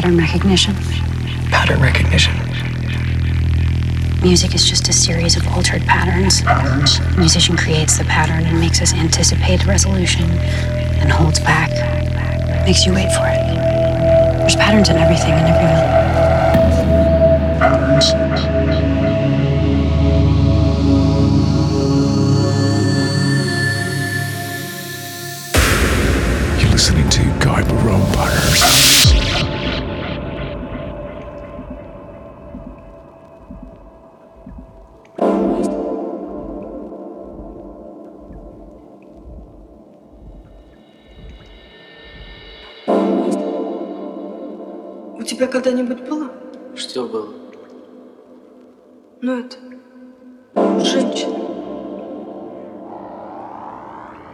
pattern recognition. Pattern recognition. Music is just a series of altered patterns. The musician creates the pattern and makes us anticipate resolution and holds back, makes you wait for it. There's patterns in everything and everyone. Patterns. You're listening to Guy Barone. Тебя когда-нибудь было? Что было? Ну это... Женщина.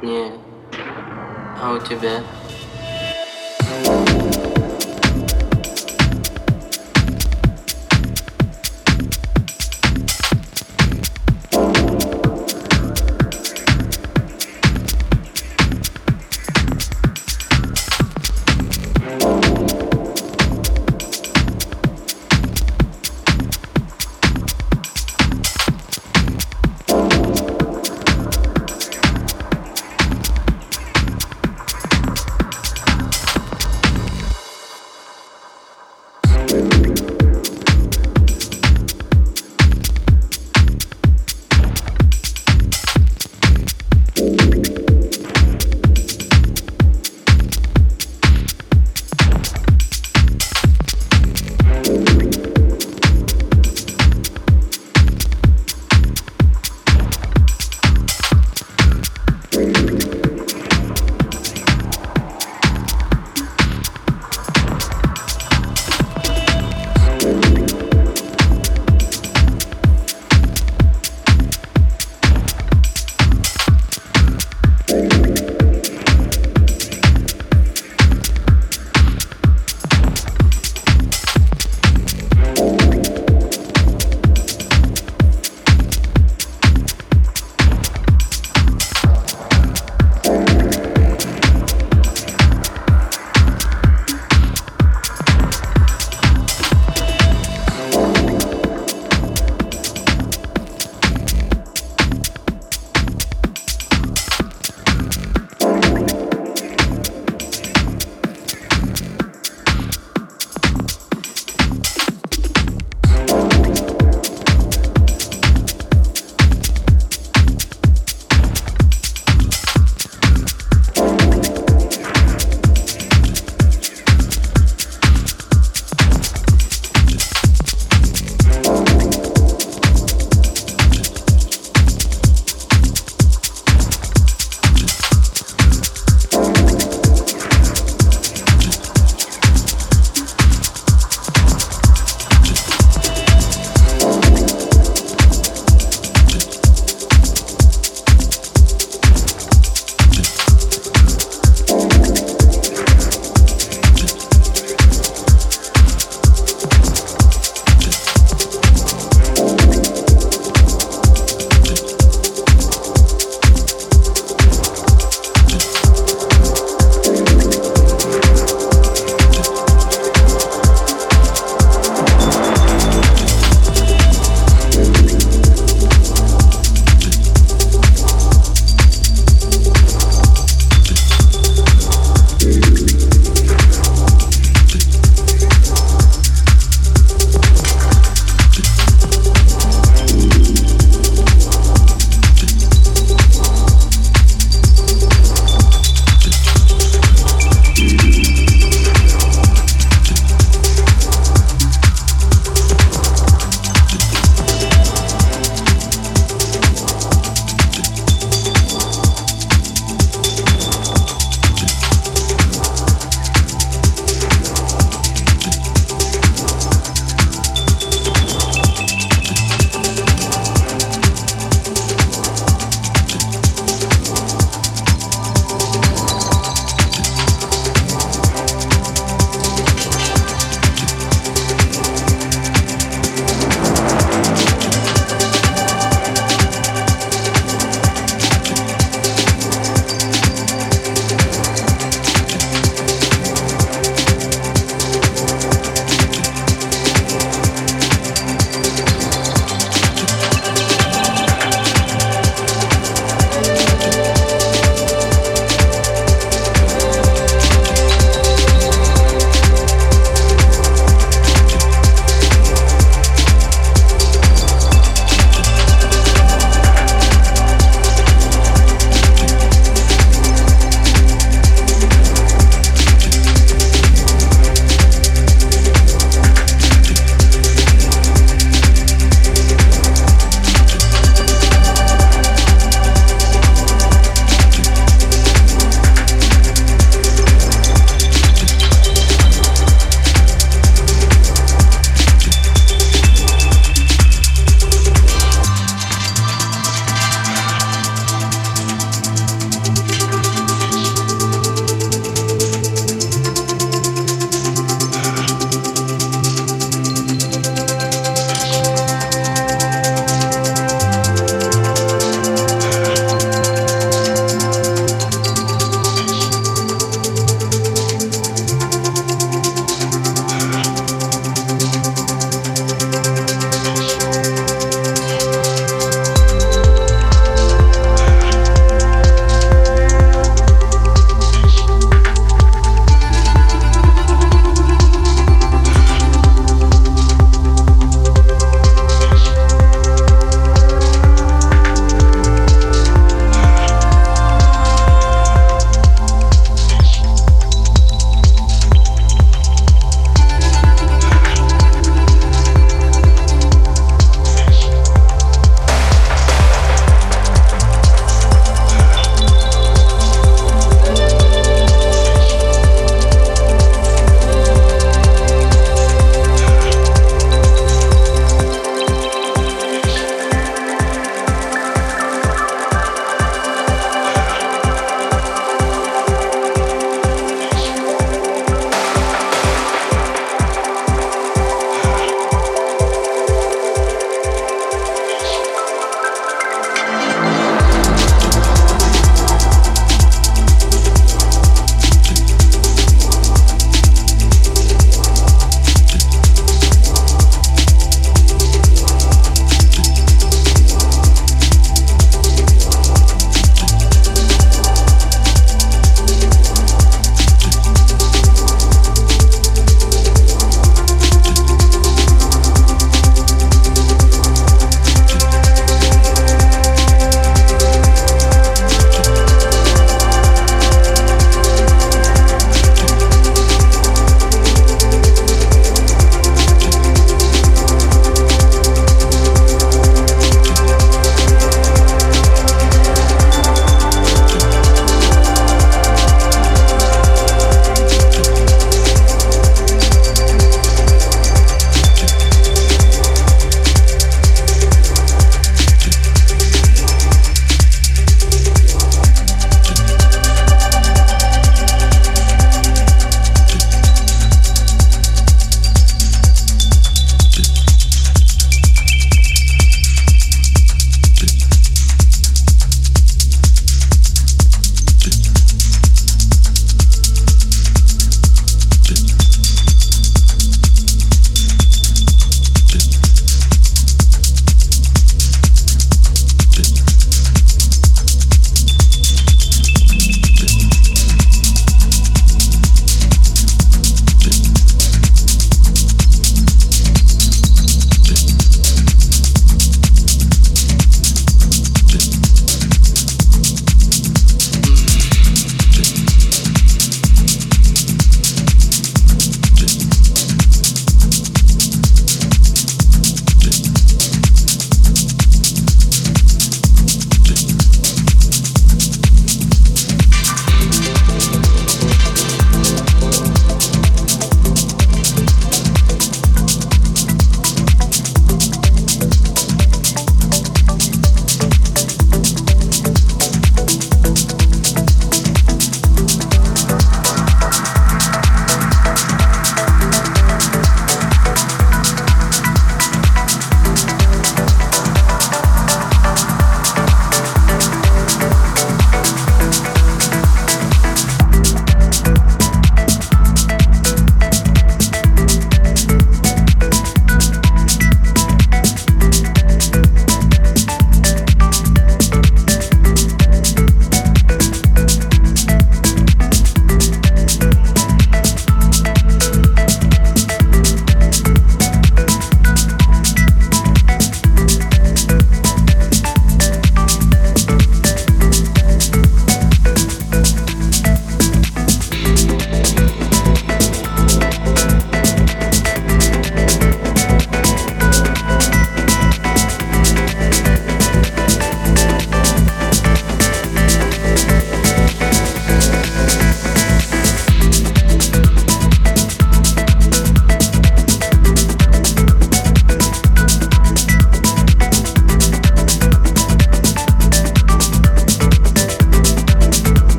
Не. А у тебя?